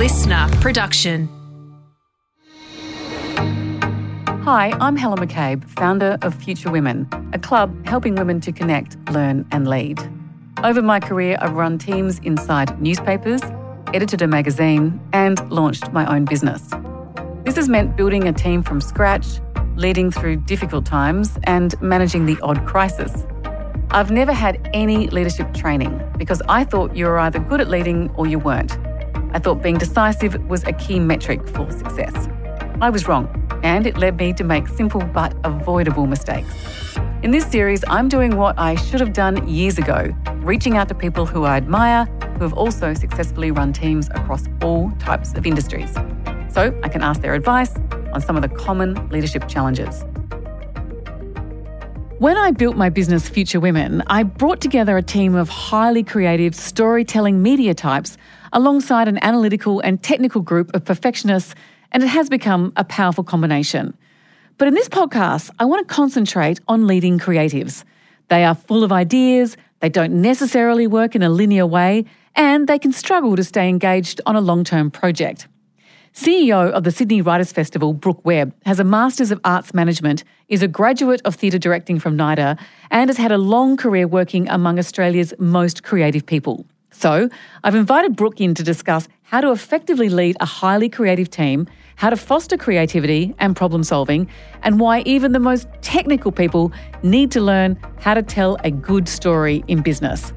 listener production. Hi, I'm Helen McCabe, founder of Future Women, a club helping women to connect, learn, and lead. Over my career, I've run teams inside newspapers, edited a magazine, and launched my own business. This has meant building a team from scratch, leading through difficult times, and managing the odd crisis. I've never had any leadership training because I thought you were either good at leading or you weren't. I thought being decisive was a key metric for success. I was wrong, and it led me to make simple but avoidable mistakes. In this series, I'm doing what I should have done years ago, reaching out to people who I admire who have also successfully run teams across all types of industries. So I can ask their advice on some of the common leadership challenges. When I built my business Future Women, I brought together a team of highly creative storytelling media types alongside an analytical and technical group of perfectionists, and it has become a powerful combination. But in this podcast, I want to concentrate on leading creatives. They are full of ideas, they don't necessarily work in a linear way, and they can struggle to stay engaged on a long term project. CEO of the Sydney Writers Festival, Brooke Webb, has a Masters of Arts Management, is a graduate of theatre directing from NIDA, and has had a long career working among Australia's most creative people. So, I've invited Brooke in to discuss how to effectively lead a highly creative team, how to foster creativity and problem solving, and why even the most technical people need to learn how to tell a good story in business.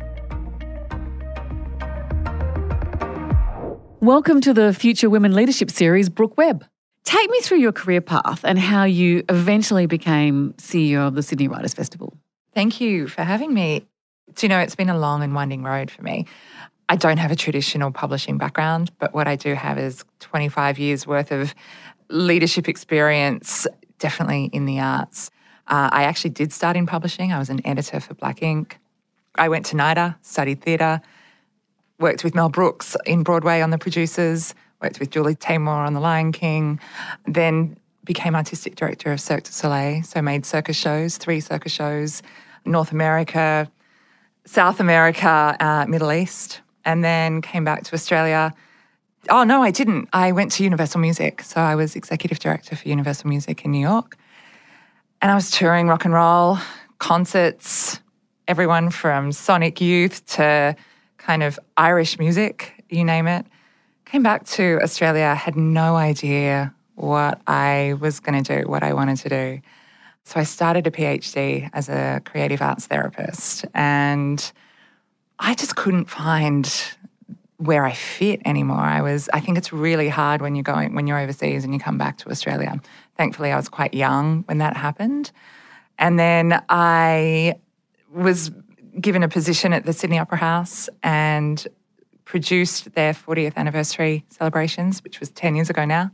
Welcome to the Future Women Leadership Series, Brooke Webb. Take me through your career path and how you eventually became CEO of the Sydney Writers Festival. Thank you for having me. Do you know, it's been a long and winding road for me. I don't have a traditional publishing background, but what I do have is 25 years worth of leadership experience, definitely in the arts. Uh, I actually did start in publishing. I was an editor for Black Ink. I went to NIDA, studied theatre, worked with Mel Brooks in Broadway on the producers, worked with Julie Taymor on The Lion King, then became artistic director of Cirque du Soleil, so made circus shows, three circus shows, North America, South America, uh, Middle East, and then came back to Australia. Oh, no, I didn't. I went to Universal Music. So I was executive director for Universal Music in New York. And I was touring rock and roll, concerts, everyone from Sonic Youth to kind of Irish music, you name it. Came back to Australia, had no idea what I was going to do, what I wanted to do. So I started a PhD as a creative arts therapist, and I just couldn't find where I fit anymore. I was I think it's really hard when you're going when you're overseas and you come back to Australia. Thankfully I was quite young when that happened. And then I was given a position at the Sydney Opera House and produced their 40th anniversary celebrations, which was 10 years ago now.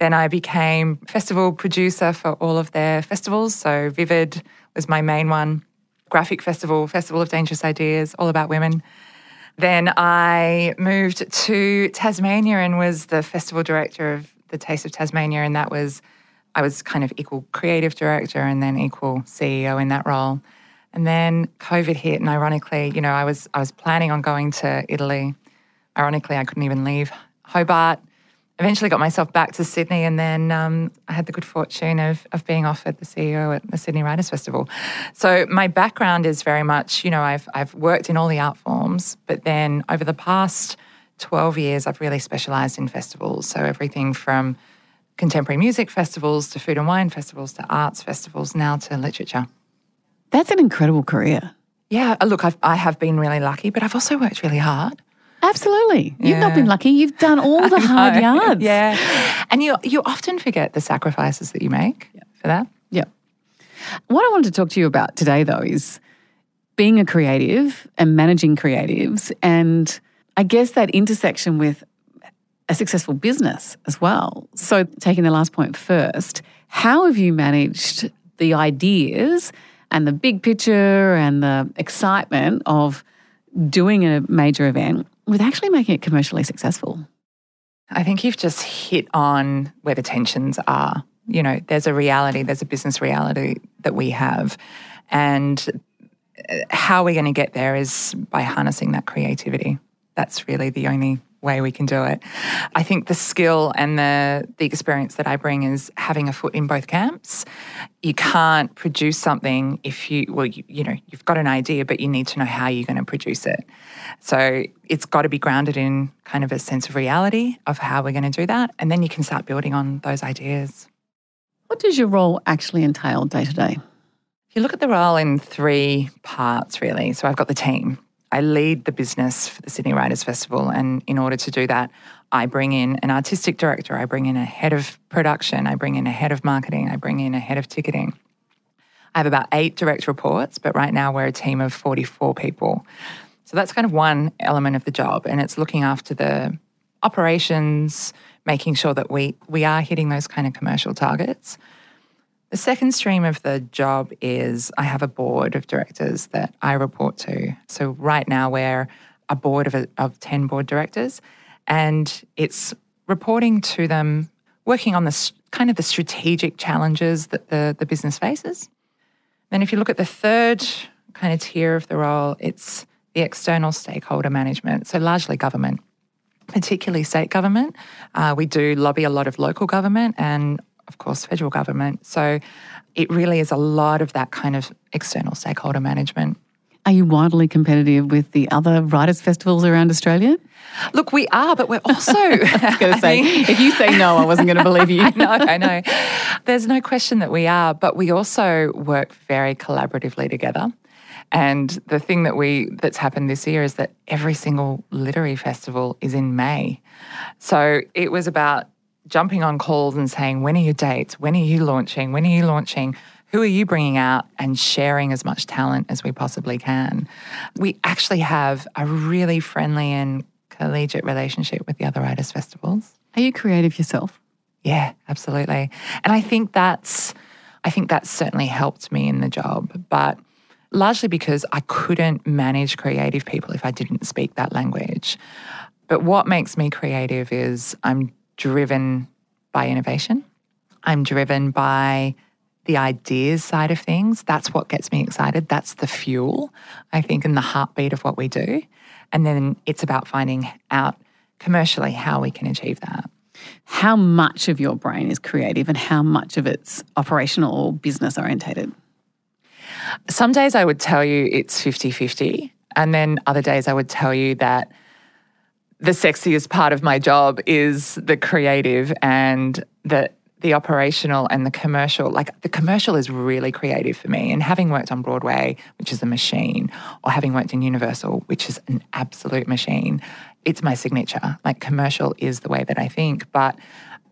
Then I became festival producer for all of their festivals. So Vivid was my main one, Graphic Festival, Festival of Dangerous Ideas, all about women. Then I moved to Tasmania and was the festival director of the Taste of Tasmania. And that was, I was kind of equal creative director and then equal CEO in that role. And then COVID hit, and ironically, you know, I was I was planning on going to Italy. Ironically, I couldn't even leave Hobart. Eventually, got myself back to Sydney, and then um, I had the good fortune of of being offered the CEO at the Sydney Writers Festival. So my background is very much, you know, I've I've worked in all the art forms, but then over the past twelve years, I've really specialised in festivals. So everything from contemporary music festivals to food and wine festivals to arts festivals, now to literature. That's an incredible career. Yeah, uh, look, I've, I have been really lucky, but I've also worked really hard. Absolutely. You've not been lucky. You've done all the hard yards. Yeah. And you you often forget the sacrifices that you make yeah. for that. Yeah. What I wanted to talk to you about today though is being a creative and managing creatives and I guess that intersection with a successful business as well. So taking the last point first, how have you managed the ideas and the big picture and the excitement of doing a major event with actually making it commercially successful? I think you've just hit on where the tensions are. You know, there's a reality, there's a business reality that we have. And uh, how we're going to get there is by harnessing that creativity. That's really the only way we can do it. I think the skill and the the experience that I bring is having a foot in both camps. You can't produce something if you well you, you know you've got an idea but you need to know how you're going to produce it. So it's got to be grounded in kind of a sense of reality of how we're going to do that and then you can start building on those ideas. What does your role actually entail day to day? If You look at the role in three parts really. So I've got the team I lead the business for the Sydney Writers Festival. And in order to do that, I bring in an artistic director, I bring in a head of production, I bring in a head of marketing, I bring in a head of ticketing. I have about eight direct reports, but right now we're a team of 44 people. So that's kind of one element of the job. And it's looking after the operations, making sure that we, we are hitting those kind of commercial targets. The second stream of the job is I have a board of directors that I report to. So right now we're a board of, a, of 10 board directors and it's reporting to them, working on the kind of the strategic challenges that the, the business faces. Then if you look at the third kind of tier of the role, it's the external stakeholder management, so largely government particularly state government. Uh, we do lobby a lot of local government and of course, federal government. So it really is a lot of that kind of external stakeholder management. Are you widely competitive with the other writers' festivals around Australia? Look, we are, but we're also. I was going to say, if you say no, I wasn't going to believe you. I know, I know. There's no question that we are, but we also work very collaboratively together. And the thing that we that's happened this year is that every single literary festival is in May. So it was about jumping on calls and saying, when are your dates? When are you launching? When are you launching? Who are you bringing out and sharing as much talent as we possibly can? We actually have a really friendly and collegiate relationship with the other writers' festivals. Are you creative yourself? Yeah, absolutely. And I think that's I think that's certainly helped me in the job, but largely because I couldn't manage creative people if I didn't speak that language. But what makes me creative is I'm driven by innovation. I'm driven by the ideas side of things. That's what gets me excited. That's the fuel, I think, and the heartbeat of what we do. And then it's about finding out commercially how we can achieve that. How much of your brain is creative and how much of it's operational or business orientated? Some days I would tell you it's 50 50. And then other days I would tell you that the sexiest part of my job is the creative and the the operational and the commercial. Like the commercial is really creative for me. And having worked on Broadway, which is a machine, or having worked in Universal, which is an absolute machine, it's my signature. Like commercial is the way that I think. But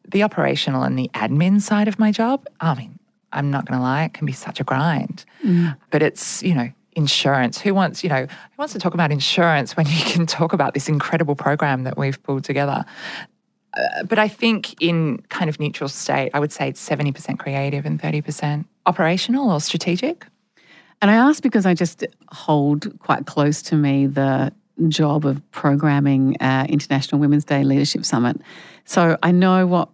the operational and the admin side of my job, I mean, I'm not going to lie, it can be such a grind. Mm. But it's, you know, insurance. Who wants, you know, who wants to talk about insurance when you can talk about this incredible program that we've pulled together? Uh, but I think in kind of neutral state, I would say it's 70% creative and 30% operational or strategic. And I ask because I just hold quite close to me the job of programming uh, International Women's Day Leadership Summit. So I know what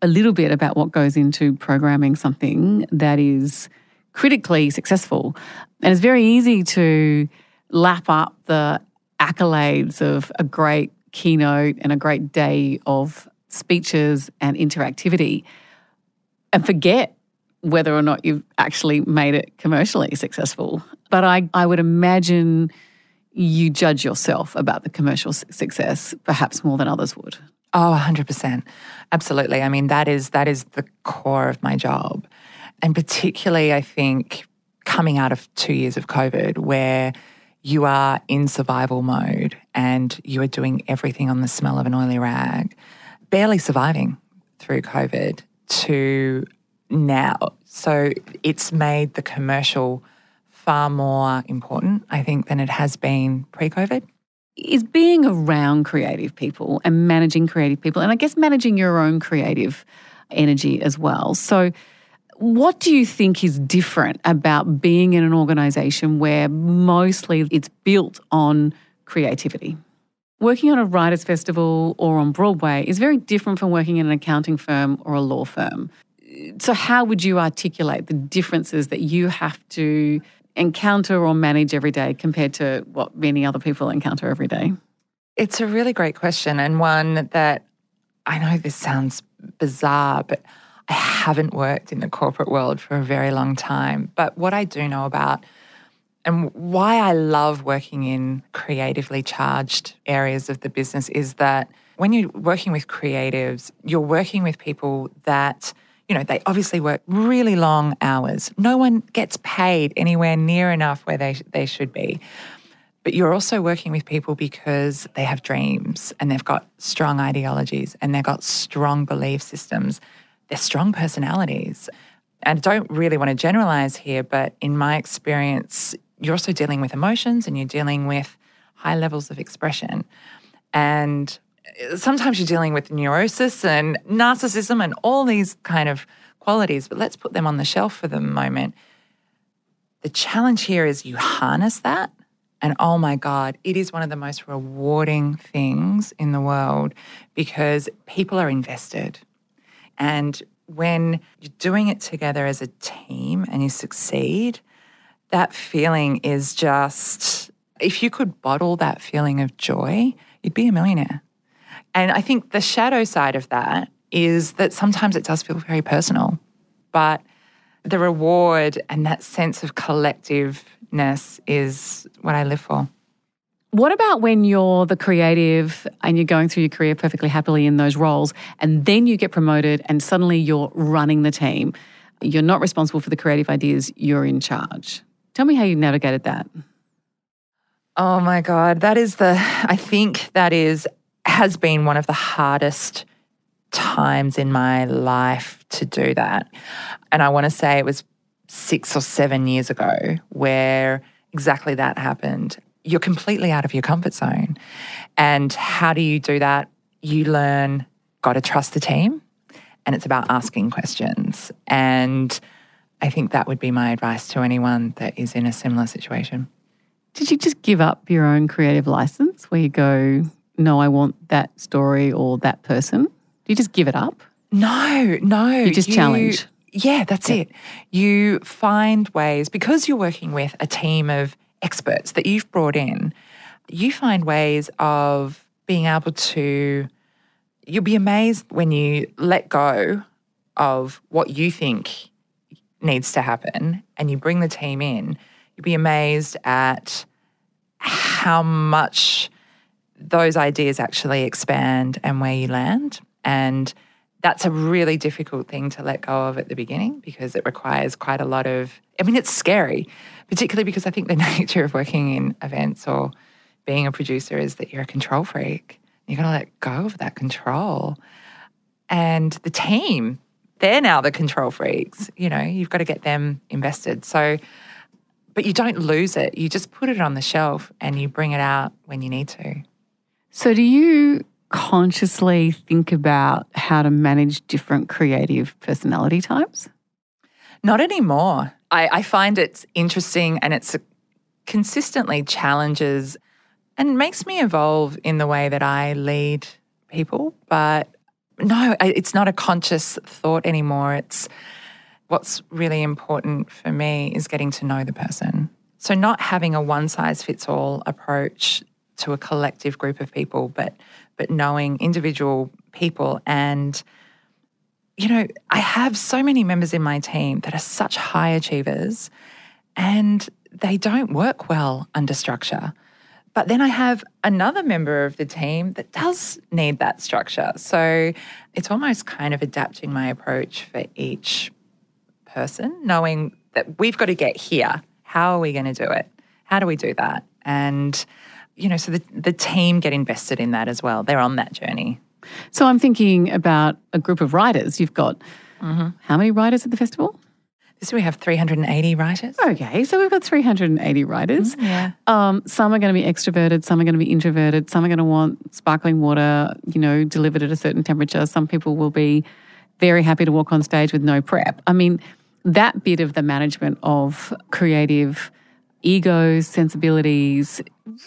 a little bit about what goes into programming something that is critically successful. And it's very easy to lap up the accolades of a great keynote and a great day of speeches and interactivity and forget whether or not you've actually made it commercially successful. But I, I would imagine you judge yourself about the commercial success perhaps more than others would. Oh, 100%. Absolutely. I mean, that is that is the core of my job. And particularly, I think coming out of two years of COVID, where you are in survival mode and you are doing everything on the smell of an oily rag, barely surviving through COVID to now. So it's made the commercial far more important, I think, than it has been pre COVID. Is being around creative people and managing creative people, and I guess managing your own creative energy as well. So, what do you think is different about being in an organization where mostly it's built on creativity? Working on a writers' festival or on Broadway is very different from working in an accounting firm or a law firm. So, how would you articulate the differences that you have to encounter or manage every day compared to what many other people encounter every day? It's a really great question and one that I know this sounds bizarre, but I haven't worked in the corporate world for a very long time. But what I do know about and why I love working in creatively charged areas of the business is that when you're working with creatives, you're working with people that, you know, they obviously work really long hours. No one gets paid anywhere near enough where they, they should be. But you're also working with people because they have dreams and they've got strong ideologies and they've got strong belief systems. They're strong personalities. And I don't really want to generalize here, but in my experience, you're also dealing with emotions and you're dealing with high levels of expression. And sometimes you're dealing with neurosis and narcissism and all these kind of qualities, but let's put them on the shelf for the moment. The challenge here is you harness that. And oh my God, it is one of the most rewarding things in the world because people are invested. And when you're doing it together as a team and you succeed, that feeling is just, if you could bottle that feeling of joy, you'd be a millionaire. And I think the shadow side of that is that sometimes it does feel very personal, but the reward and that sense of collectiveness is what I live for. What about when you're the creative and you're going through your career perfectly happily in those roles, and then you get promoted and suddenly you're running the team? You're not responsible for the creative ideas, you're in charge. Tell me how you navigated that. Oh my God. That is the, I think that is, has been one of the hardest times in my life to do that. And I want to say it was six or seven years ago where exactly that happened. You're completely out of your comfort zone. And how do you do that? You learn, got to trust the team. And it's about asking questions. And I think that would be my advice to anyone that is in a similar situation. Did you just give up your own creative license where you go, no, I want that story or that person? Do you just give it up? No, no. You just you, challenge. Yeah, that's yeah. it. You find ways, because you're working with a team of experts that you've brought in, you find ways of being able to, you'll be amazed when you let go of what you think needs to happen and you bring the team in, you'll be amazed at how much those ideas actually expand and where you land. And that's a really difficult thing to let go of at the beginning because it requires quite a lot of, I mean, it's scary, particularly because I think the nature of working in events or being a producer is that you're a control freak. You're going to let go of that control. And the team they're now the control freaks. You know, you've got to get them invested. So, but you don't lose it. You just put it on the shelf and you bring it out when you need to. So, do you consciously think about how to manage different creative personality types? Not anymore. I, I find it's interesting and it's consistently challenges and makes me evolve in the way that I lead people. But no, it's not a conscious thought anymore. It's what's really important for me is getting to know the person. So, not having a one size fits all approach to a collective group of people, but but knowing individual people and you know, I have so many members in my team that are such high achievers and they don't work well under structure. But then I have another member of the team that does need that structure. So it's almost kind of adapting my approach for each person, knowing that we've got to get here. How are we going to do it? How do we do that? And, you know, so the, the team get invested in that as well. They're on that journey. So I'm thinking about a group of writers. You've got mm-hmm. how many writers at the festival? So we have 380 writers. Okay, so we've got 380 writers. Mm, yeah. Um, some are going to be extroverted, some are going to be introverted, some are going to want sparkling water, you know, delivered at a certain temperature. Some people will be very happy to walk on stage with no prep. I mean, that bit of the management of creative egos, sensibilities,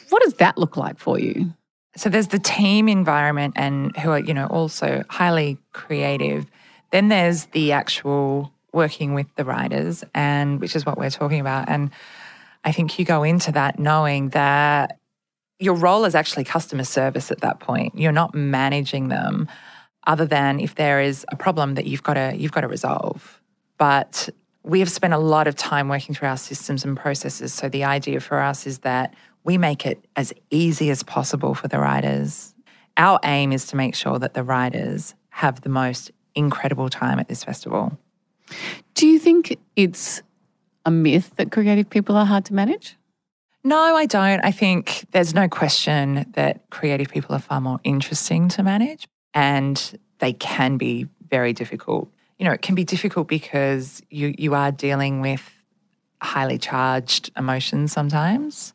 what does that look like for you? So there's the team environment and who are, you know, also highly creative. Then there's the actual working with the writers, and which is what we're talking about. And I think you go into that knowing that your role is actually customer service at that point. You're not managing them other than if there is a problem that you've got to you've got to resolve. But we have spent a lot of time working through our systems and processes. So the idea for us is that we make it as easy as possible for the riders. Our aim is to make sure that the riders have the most incredible time at this festival. Do you think it's a myth that creative people are hard to manage? No, I don't. I think there's no question that creative people are far more interesting to manage and they can be very difficult. You know, it can be difficult because you you are dealing with highly charged emotions sometimes.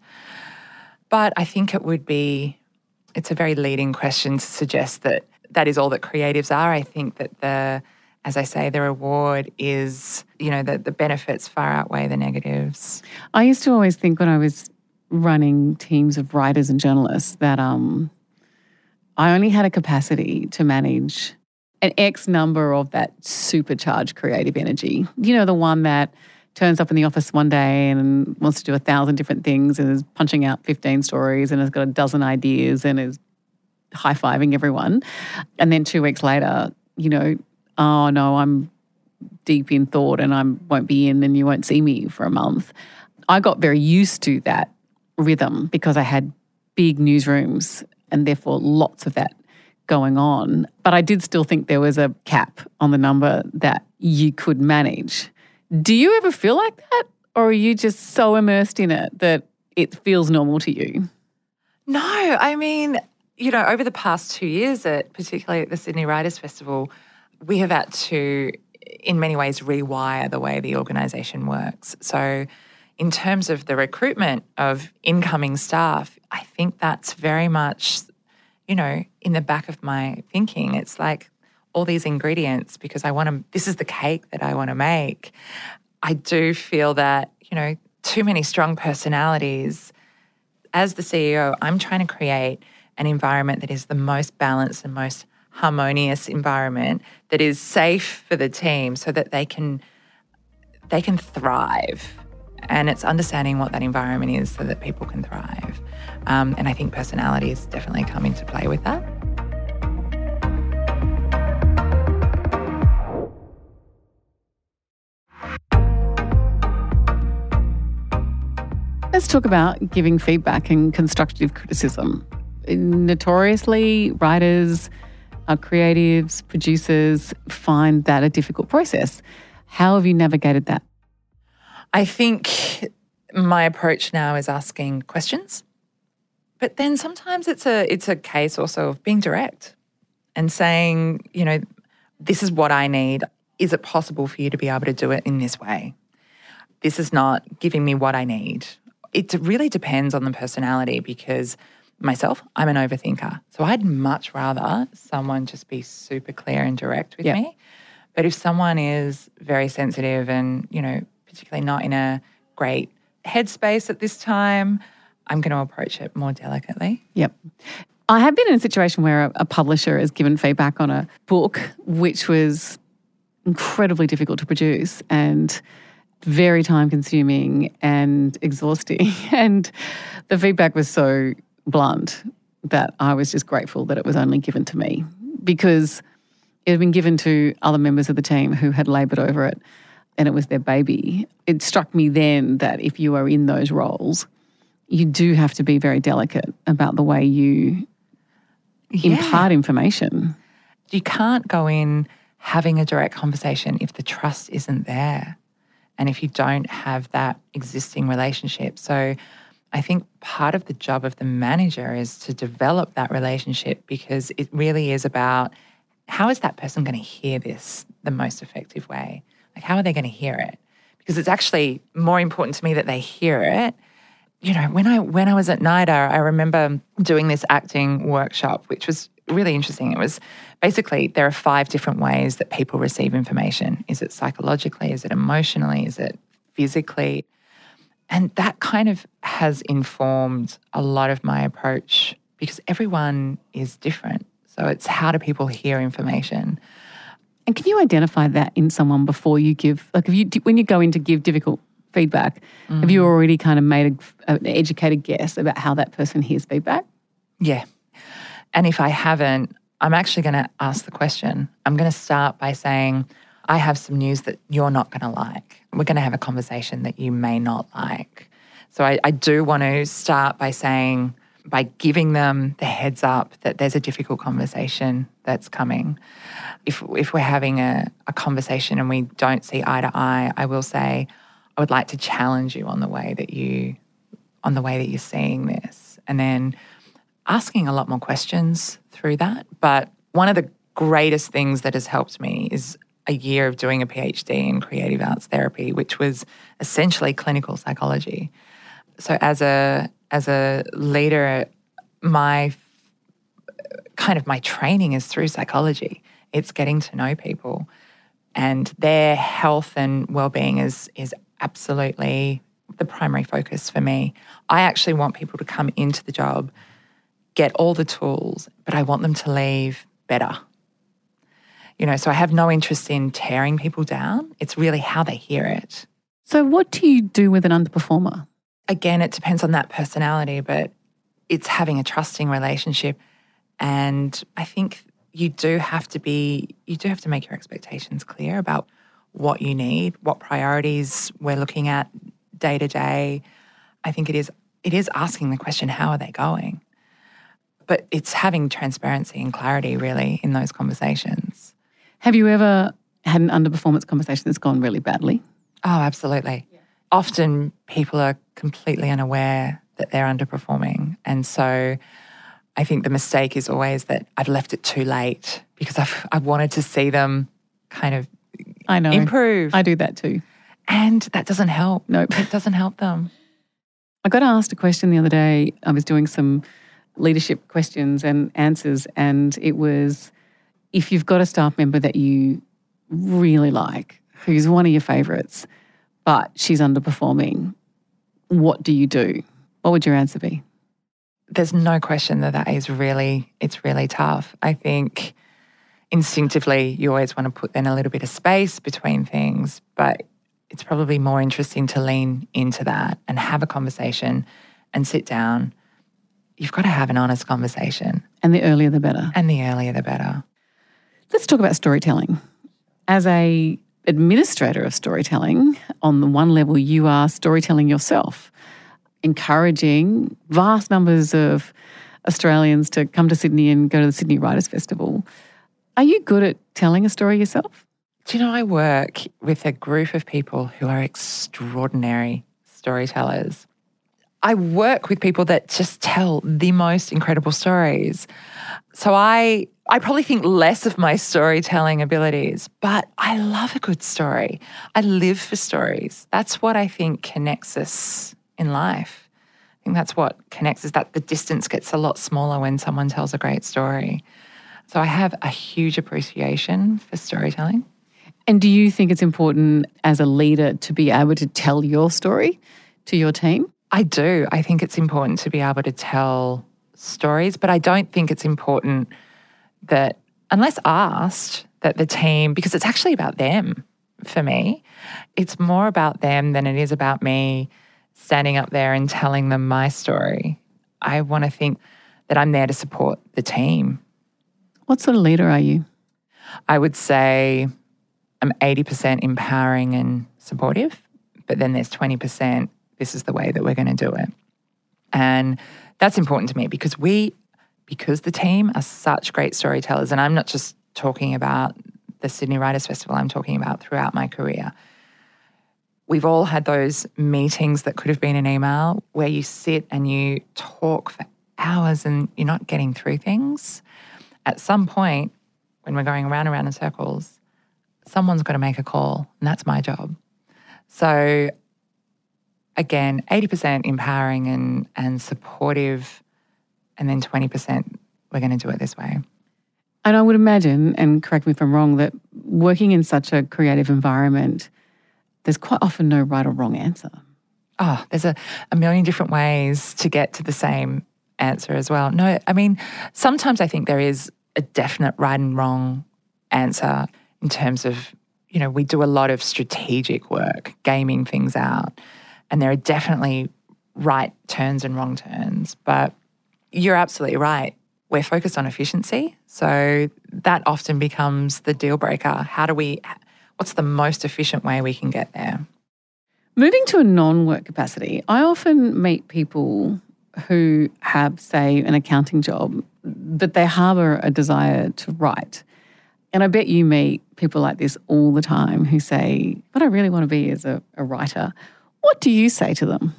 But I think it would be it's a very leading question to suggest that that is all that creatives are. I think that the as I say, the reward is, you know, that the benefits far outweigh the negatives. I used to always think when I was running teams of writers and journalists that um, I only had a capacity to manage an X number of that supercharged creative energy. You know, the one that turns up in the office one day and wants to do a thousand different things and is punching out 15 stories and has got a dozen ideas and is high fiving everyone. And then two weeks later, you know, oh no, I'm deep in thought and I won't be in and you won't see me for a month. I got very used to that rhythm because I had big newsrooms and therefore lots of that going on. But I did still think there was a cap on the number that you could manage. Do you ever feel like that? Or are you just so immersed in it that it feels normal to you? No, I mean, you know, over the past two years, at particularly at the Sydney Writers Festival, we have had to, in many ways, rewire the way the organisation works. So, in terms of the recruitment of incoming staff, I think that's very much, you know, in the back of my thinking. It's like all these ingredients because I want to, this is the cake that I want to make. I do feel that, you know, too many strong personalities. As the CEO, I'm trying to create an environment that is the most balanced and most harmonious environment that is safe for the team so that they can they can thrive and it's understanding what that environment is so that people can thrive um, and i think personalities definitely come into play with that Let's talk about giving feedback and constructive criticism. Notoriously, writers, our creatives, producers find that a difficult process. How have you navigated that? I think my approach now is asking questions. But then sometimes it's a it's a case also of being direct and saying, you know, this is what I need. Is it possible for you to be able to do it in this way? This is not giving me what I need. It really depends on the personality because myself, I'm an overthinker. So I'd much rather someone just be super clear and direct with yep. me. But if someone is very sensitive and, you know, particularly not in a great headspace at this time, I'm going to approach it more delicately. Yep. I have been in a situation where a, a publisher has given feedback on a book which was incredibly difficult to produce and very time consuming and exhausting. And the feedback was so blunt that I was just grateful that it was only given to me because it had been given to other members of the team who had laboured over it and it was their baby. It struck me then that if you are in those roles, you do have to be very delicate about the way you yeah. impart information. You can't go in having a direct conversation if the trust isn't there and if you don't have that existing relationship. So I think part of the job of the manager is to develop that relationship because it really is about how is that person going to hear this the most effective way? Like, how are they going to hear it? Because it's actually more important to me that they hear it. You know, when I when I was at NIDA, I remember doing this acting workshop, which was really interesting. It was basically there are five different ways that people receive information. Is it psychologically? Is it emotionally? Is it physically? And that kind of has informed a lot of my approach because everyone is different. So it's how do people hear information? And can you identify that in someone before you give, like if you when you go in to give difficult feedback, have you mm. already kind of made a, an educated guess about how that person hears feedback? Yeah. And if I haven't, I'm actually going to ask the question. I'm going to start by saying, I have some news that you're not going to like. We're going to have a conversation that you may not like. So I, I do want to start by saying, by giving them the heads up that there's a difficult conversation that's coming. If, if we're having a, a conversation and we don't see eye to eye, I will say, I would like to challenge you on the way that you on the way that you're seeing this. And then asking a lot more questions through that. But one of the greatest things that has helped me is a year of doing a PhD in creative arts therapy, which was essentially clinical psychology. So as a as a leader, my kind of my training is through psychology. It's getting to know people and their health and well-being is is absolutely the primary focus for me. I actually want people to come into the job, get all the tools, but I want them to leave better. You know, so I have no interest in tearing people down. It's really how they hear it. So, what do you do with an underperformer? Again, it depends on that personality, but it's having a trusting relationship. And I think you do have to be, you do have to make your expectations clear about what you need, what priorities we're looking at day to day. I think it is it is asking the question, how are they going? But it's having transparency and clarity really in those conversations. Have you ever had an underperformance conversation that's gone really badly? Oh, absolutely. Often people are completely unaware that they're underperforming. And so I think the mistake is always that I've left it too late because I've I wanted to see them kind of I know. improve. I do that too. And that doesn't help. Nope. It doesn't help them. I got asked a question the other day. I was doing some leadership questions and answers, and it was if you've got a staff member that you really like, who's one of your favourites, but she's underperforming, what do you do? What would your answer be? There's no question that that is really, it's really tough. I think instinctively you always want to put then a little bit of space between things, but it's probably more interesting to lean into that and have a conversation and sit down. You've got to have an honest conversation. And the earlier the better. And the earlier the better. Let's talk about storytelling. As a administrator of storytelling, on the one level you are storytelling yourself, encouraging vast numbers of Australians to come to Sydney and go to the Sydney Writers Festival. Are you good at telling a story yourself? Do you know, I work with a group of people who are extraordinary storytellers. I work with people that just tell the most incredible stories. So I I probably think less of my storytelling abilities, but I love a good story. I live for stories. That's what I think connects us in life. I think that's what connects us that the distance gets a lot smaller when someone tells a great story. So I have a huge appreciation for storytelling. And do you think it's important as a leader to be able to tell your story to your team? I do. I think it's important to be able to tell stories, but I don't think it's important that, unless asked, that the team, because it's actually about them for me, it's more about them than it is about me standing up there and telling them my story. I want to think that I'm there to support the team. What sort of leader are you? I would say I'm 80% empowering and supportive, but then there's 20% this is the way that we're going to do it. And that's important to me because we, because the team are such great storytellers, and I'm not just talking about the Sydney Writers Festival, I'm talking about throughout my career. We've all had those meetings that could have been an email where you sit and you talk for hours and you're not getting through things. At some point, when we're going around and around in circles, someone's got to make a call, and that's my job. So, again, 80% empowering and, and supportive, and then 20% we're going to do it this way. And I would imagine, and correct me if I'm wrong, that working in such a creative environment, there's quite often no right or wrong answer. Oh, there's a, a million different ways to get to the same answer as well. No, I mean, sometimes I think there is a definite right and wrong answer in terms of you know, we do a lot of strategic work, gaming things out. And there are definitely right turns and wrong turns. But you're absolutely right. We're focused on efficiency. So that often becomes the deal breaker. How do we, what's the most efficient way we can get there? Moving to a non work capacity, I often meet people who have, say, an accounting job, but they harbour a desire to write. And I bet you meet people like this all the time who say, What I really want to be is a, a writer. What do you say to them?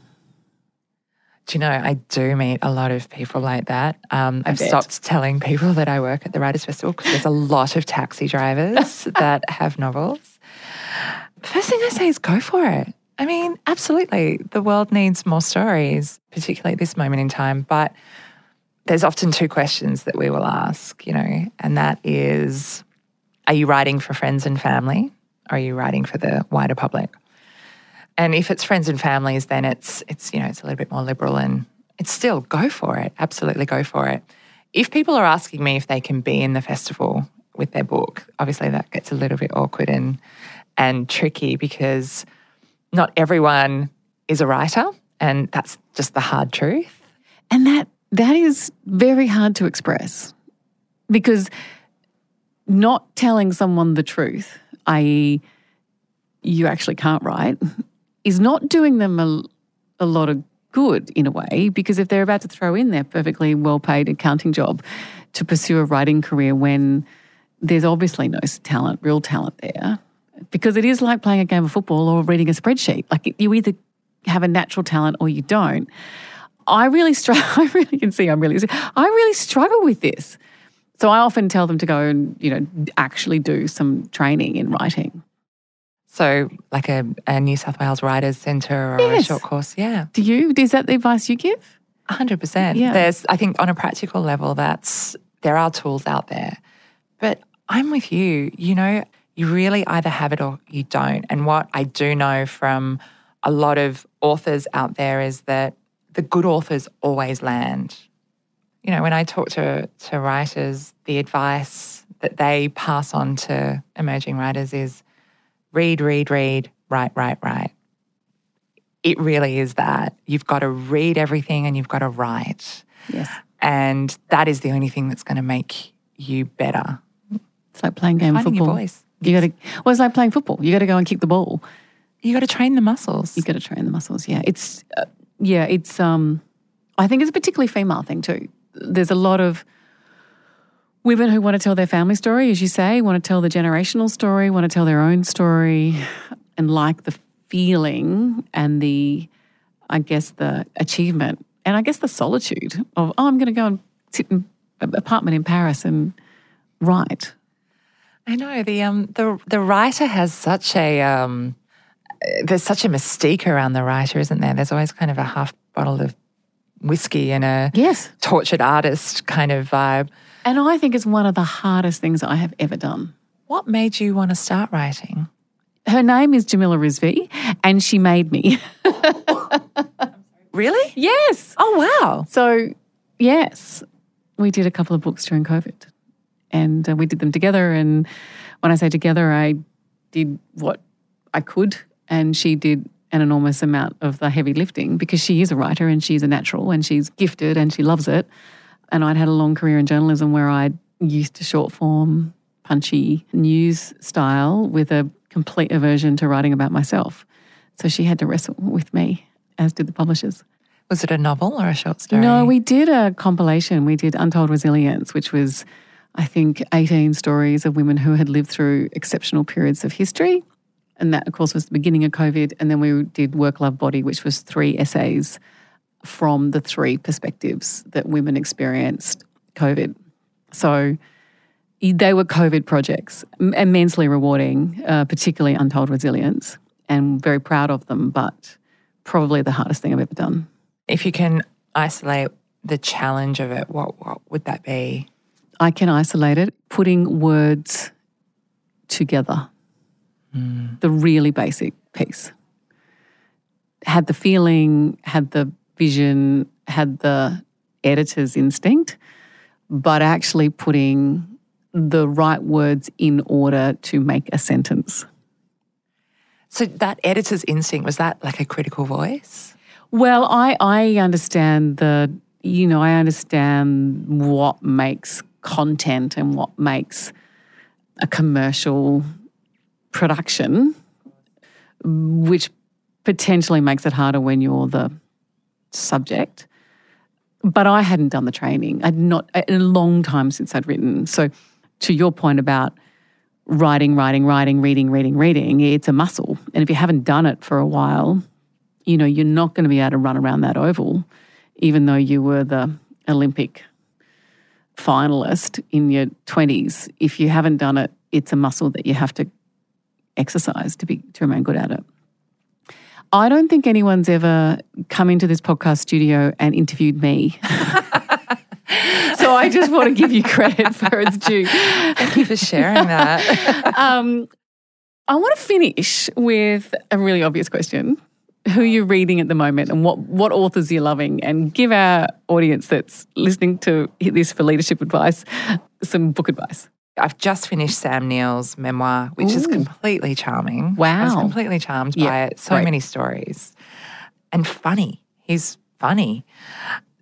Do you know, I do meet a lot of people like that. Um, I've bet. stopped telling people that I work at the Writers Festival because there's a lot of taxi drivers that have novels. First thing I say is go for it. I mean, absolutely. The world needs more stories, particularly at this moment in time. But there's often two questions that we will ask, you know, and that is are you writing for friends and family? Or are you writing for the wider public? And if it's friends and families, then it's it's you know it's a little bit more liberal and it's still go for it. Absolutely go for it. If people are asking me if they can be in the festival with their book, obviously that gets a little bit awkward and and tricky because not everyone is a writer, and that's just the hard truth. And that that is very hard to express because not telling someone the truth, i.e., you actually can't write, is not doing them a, a lot of good in a way because if they're about to throw in their perfectly well paid accounting job to pursue a writing career when there's obviously no talent, real talent there, because it is like playing a game of football or reading a spreadsheet. Like you either have a natural talent or you don't. I really struggle. I really can see I'm really. I really struggle with this. So I often tell them to go and you know actually do some training in writing. So, like a, a New South Wales Writers Centre or a short course, yeah, Do you? Is that the advice you give? hundred percent. Yeah. There's, I think, on a practical level, that's there are tools out there, but I'm with you. You know, you really either have it or you don't. And what I do know from a lot of authors out there is that the good authors always land. You know, when I talk to to writers, the advice that they pass on to emerging writers is read, read, read, write, write, write. It really is that. You've got to read everything and you've got to write. Yes. And that is the only thing that's going to make you better. It's like playing game Finding your football. voice. You got to. Well, it's like playing football. You got to go and kick the ball. You got to train the muscles. You got to train the muscles. Yeah, it's uh, yeah, it's um, I think it's a particularly female thing too. There's a lot of women who want to tell their family story, as you say, want to tell the generational story, want to tell their own story, and like the feeling and the, I guess the achievement and I guess the solitude of oh, I'm going to go and sit in an apartment in Paris and write. I know the um the the writer has such a um there's such a mystique around the writer, isn't there? There's always kind of a half bottle of whiskey and a Yes, tortured artist kind of vibe. And I think it's one of the hardest things I have ever done. What made you want to start writing? Her name is Jamila Rizvi, and she made me. Really? yes. Oh wow. So, yes, we did a couple of books during COVID, and uh, we did them together. And when I say together, I did what I could, and she did an enormous amount of the heavy lifting because she is a writer and she's a natural and she's gifted and she loves it. And I'd had a long career in journalism where I'd used to short form, punchy news style with a complete aversion to writing about myself. So she had to wrestle with me, as did the publishers. Was it a novel or a short story? No, we did a compilation. We did Untold Resilience, which was, I think, 18 stories of women who had lived through exceptional periods of history. And that, of course, was the beginning of COVID. And then we did Work, Love, Body, which was three essays from the three perspectives that women experienced COVID. So they were COVID projects, immensely rewarding, uh, particularly Untold Resilience, and very proud of them, but probably the hardest thing I've ever done. If you can isolate the challenge of it, what what would that be? I can isolate it, putting words together. The really basic piece. Had the feeling, had the vision, had the editor's instinct, but actually putting the right words in order to make a sentence. So that editor's instinct was that like a critical voice? Well, I I understand the you know I understand what makes content and what makes a commercial production, which potentially makes it harder when you're the subject. But I hadn't done the training. I'd not in a long time since I'd written. So, to your point about writing, writing, writing, reading, reading, reading, it's a muscle. And if you haven't done it for a while, you know, you're not going to be able to run around that oval, even though you were the Olympic finalist in your 20s. If you haven't done it, it's a muscle that you have to exercise to be to remain good at it. I don't think anyone's ever come into this podcast studio and interviewed me. so I just want to give you credit for its due. Thank you for sharing that. um, I want to finish with a really obvious question. Who are you're reading at the moment and what, what authors you're loving, and give our audience that's listening to this for leadership advice some book advice. I've just finished Sam Neill's memoir, which Ooh. is completely charming. Wow. I was completely charmed yeah, by it. So great. many stories. And funny. He's funny.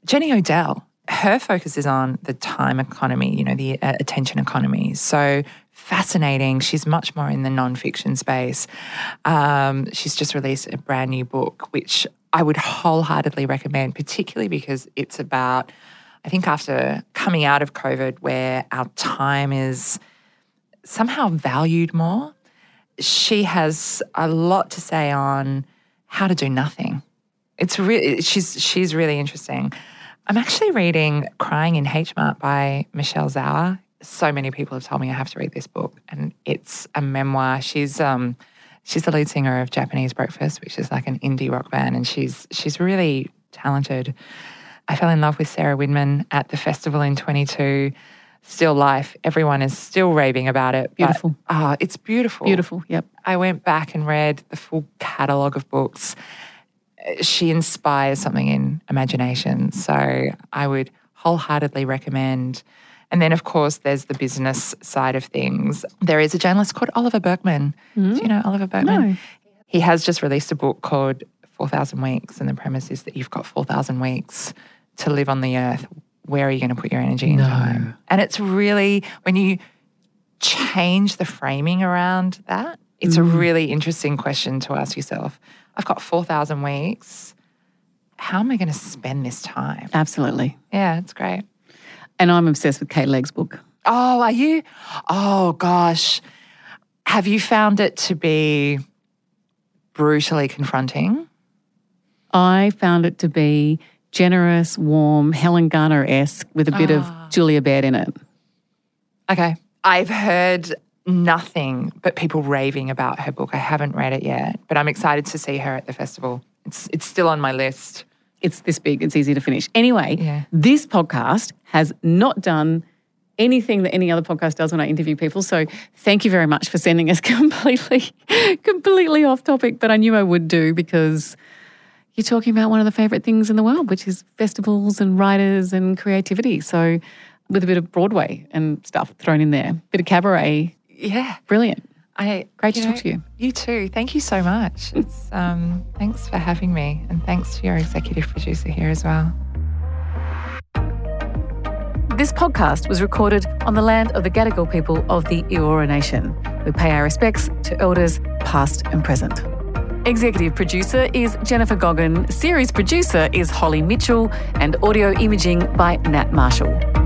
Jenny Odell, her focus is on the time economy, you know, the uh, attention economy. So fascinating. She's much more in the nonfiction space. Um, she's just released a brand new book, which I would wholeheartedly recommend, particularly because it's about I think after coming out of COVID, where our time is somehow valued more, she has a lot to say on how to do nothing. It's really she's she's really interesting. I'm actually reading Crying in H Mart by Michelle Zauner. So many people have told me I have to read this book, and it's a memoir. She's um, she's the lead singer of Japanese Breakfast, which is like an indie rock band, and she's she's really talented. I fell in love with Sarah Winman at the festival in 22. Still life. Everyone is still raving about it. Beautiful. But, oh, it's beautiful. Beautiful. Yep. I went back and read the full catalogue of books. She inspires something in imagination. So I would wholeheartedly recommend. And then, of course, there's the business side of things. There is a journalist called Oliver Burkeman. Mm. Do you know Oliver Burkeman? No. He has just released a book called 4,000 Weeks. And the premise is that you've got 4,000 weeks to live on the earth, where are you going to put your energy and no. time? And it's really, when you change the framing around that, it's mm. a really interesting question to ask yourself. I've got 4,000 weeks. How am I going to spend this time? Absolutely. Yeah, it's great. And I'm obsessed with Kate Legge's book. Oh, are you? Oh, gosh. Have you found it to be brutally confronting? I found it to be generous, warm, Helen Garner esque with a bit of ah. Julia Baird in it. Okay. I've heard nothing but people raving about her book. I haven't read it yet, but I'm excited to see her at the festival. It's it's still on my list. It's this big, it's easy to finish. Anyway, yeah. this podcast has not done anything that any other podcast does when I interview people. So thank you very much for sending us completely, completely off topic, but I knew I would do because you're talking about one of the favorite things in the world, which is festivals and writers and creativity. So, with a bit of Broadway and stuff thrown in there, bit of cabaret. Yeah, brilliant. I great to know, talk to you. You too. Thank you so much. It's um, thanks for having me, and thanks to your executive producer here as well. This podcast was recorded on the land of the Gadigal people of the Eora Nation. We pay our respects to elders past and present. Executive producer is Jennifer Goggin, series producer is Holly Mitchell, and audio imaging by Nat Marshall.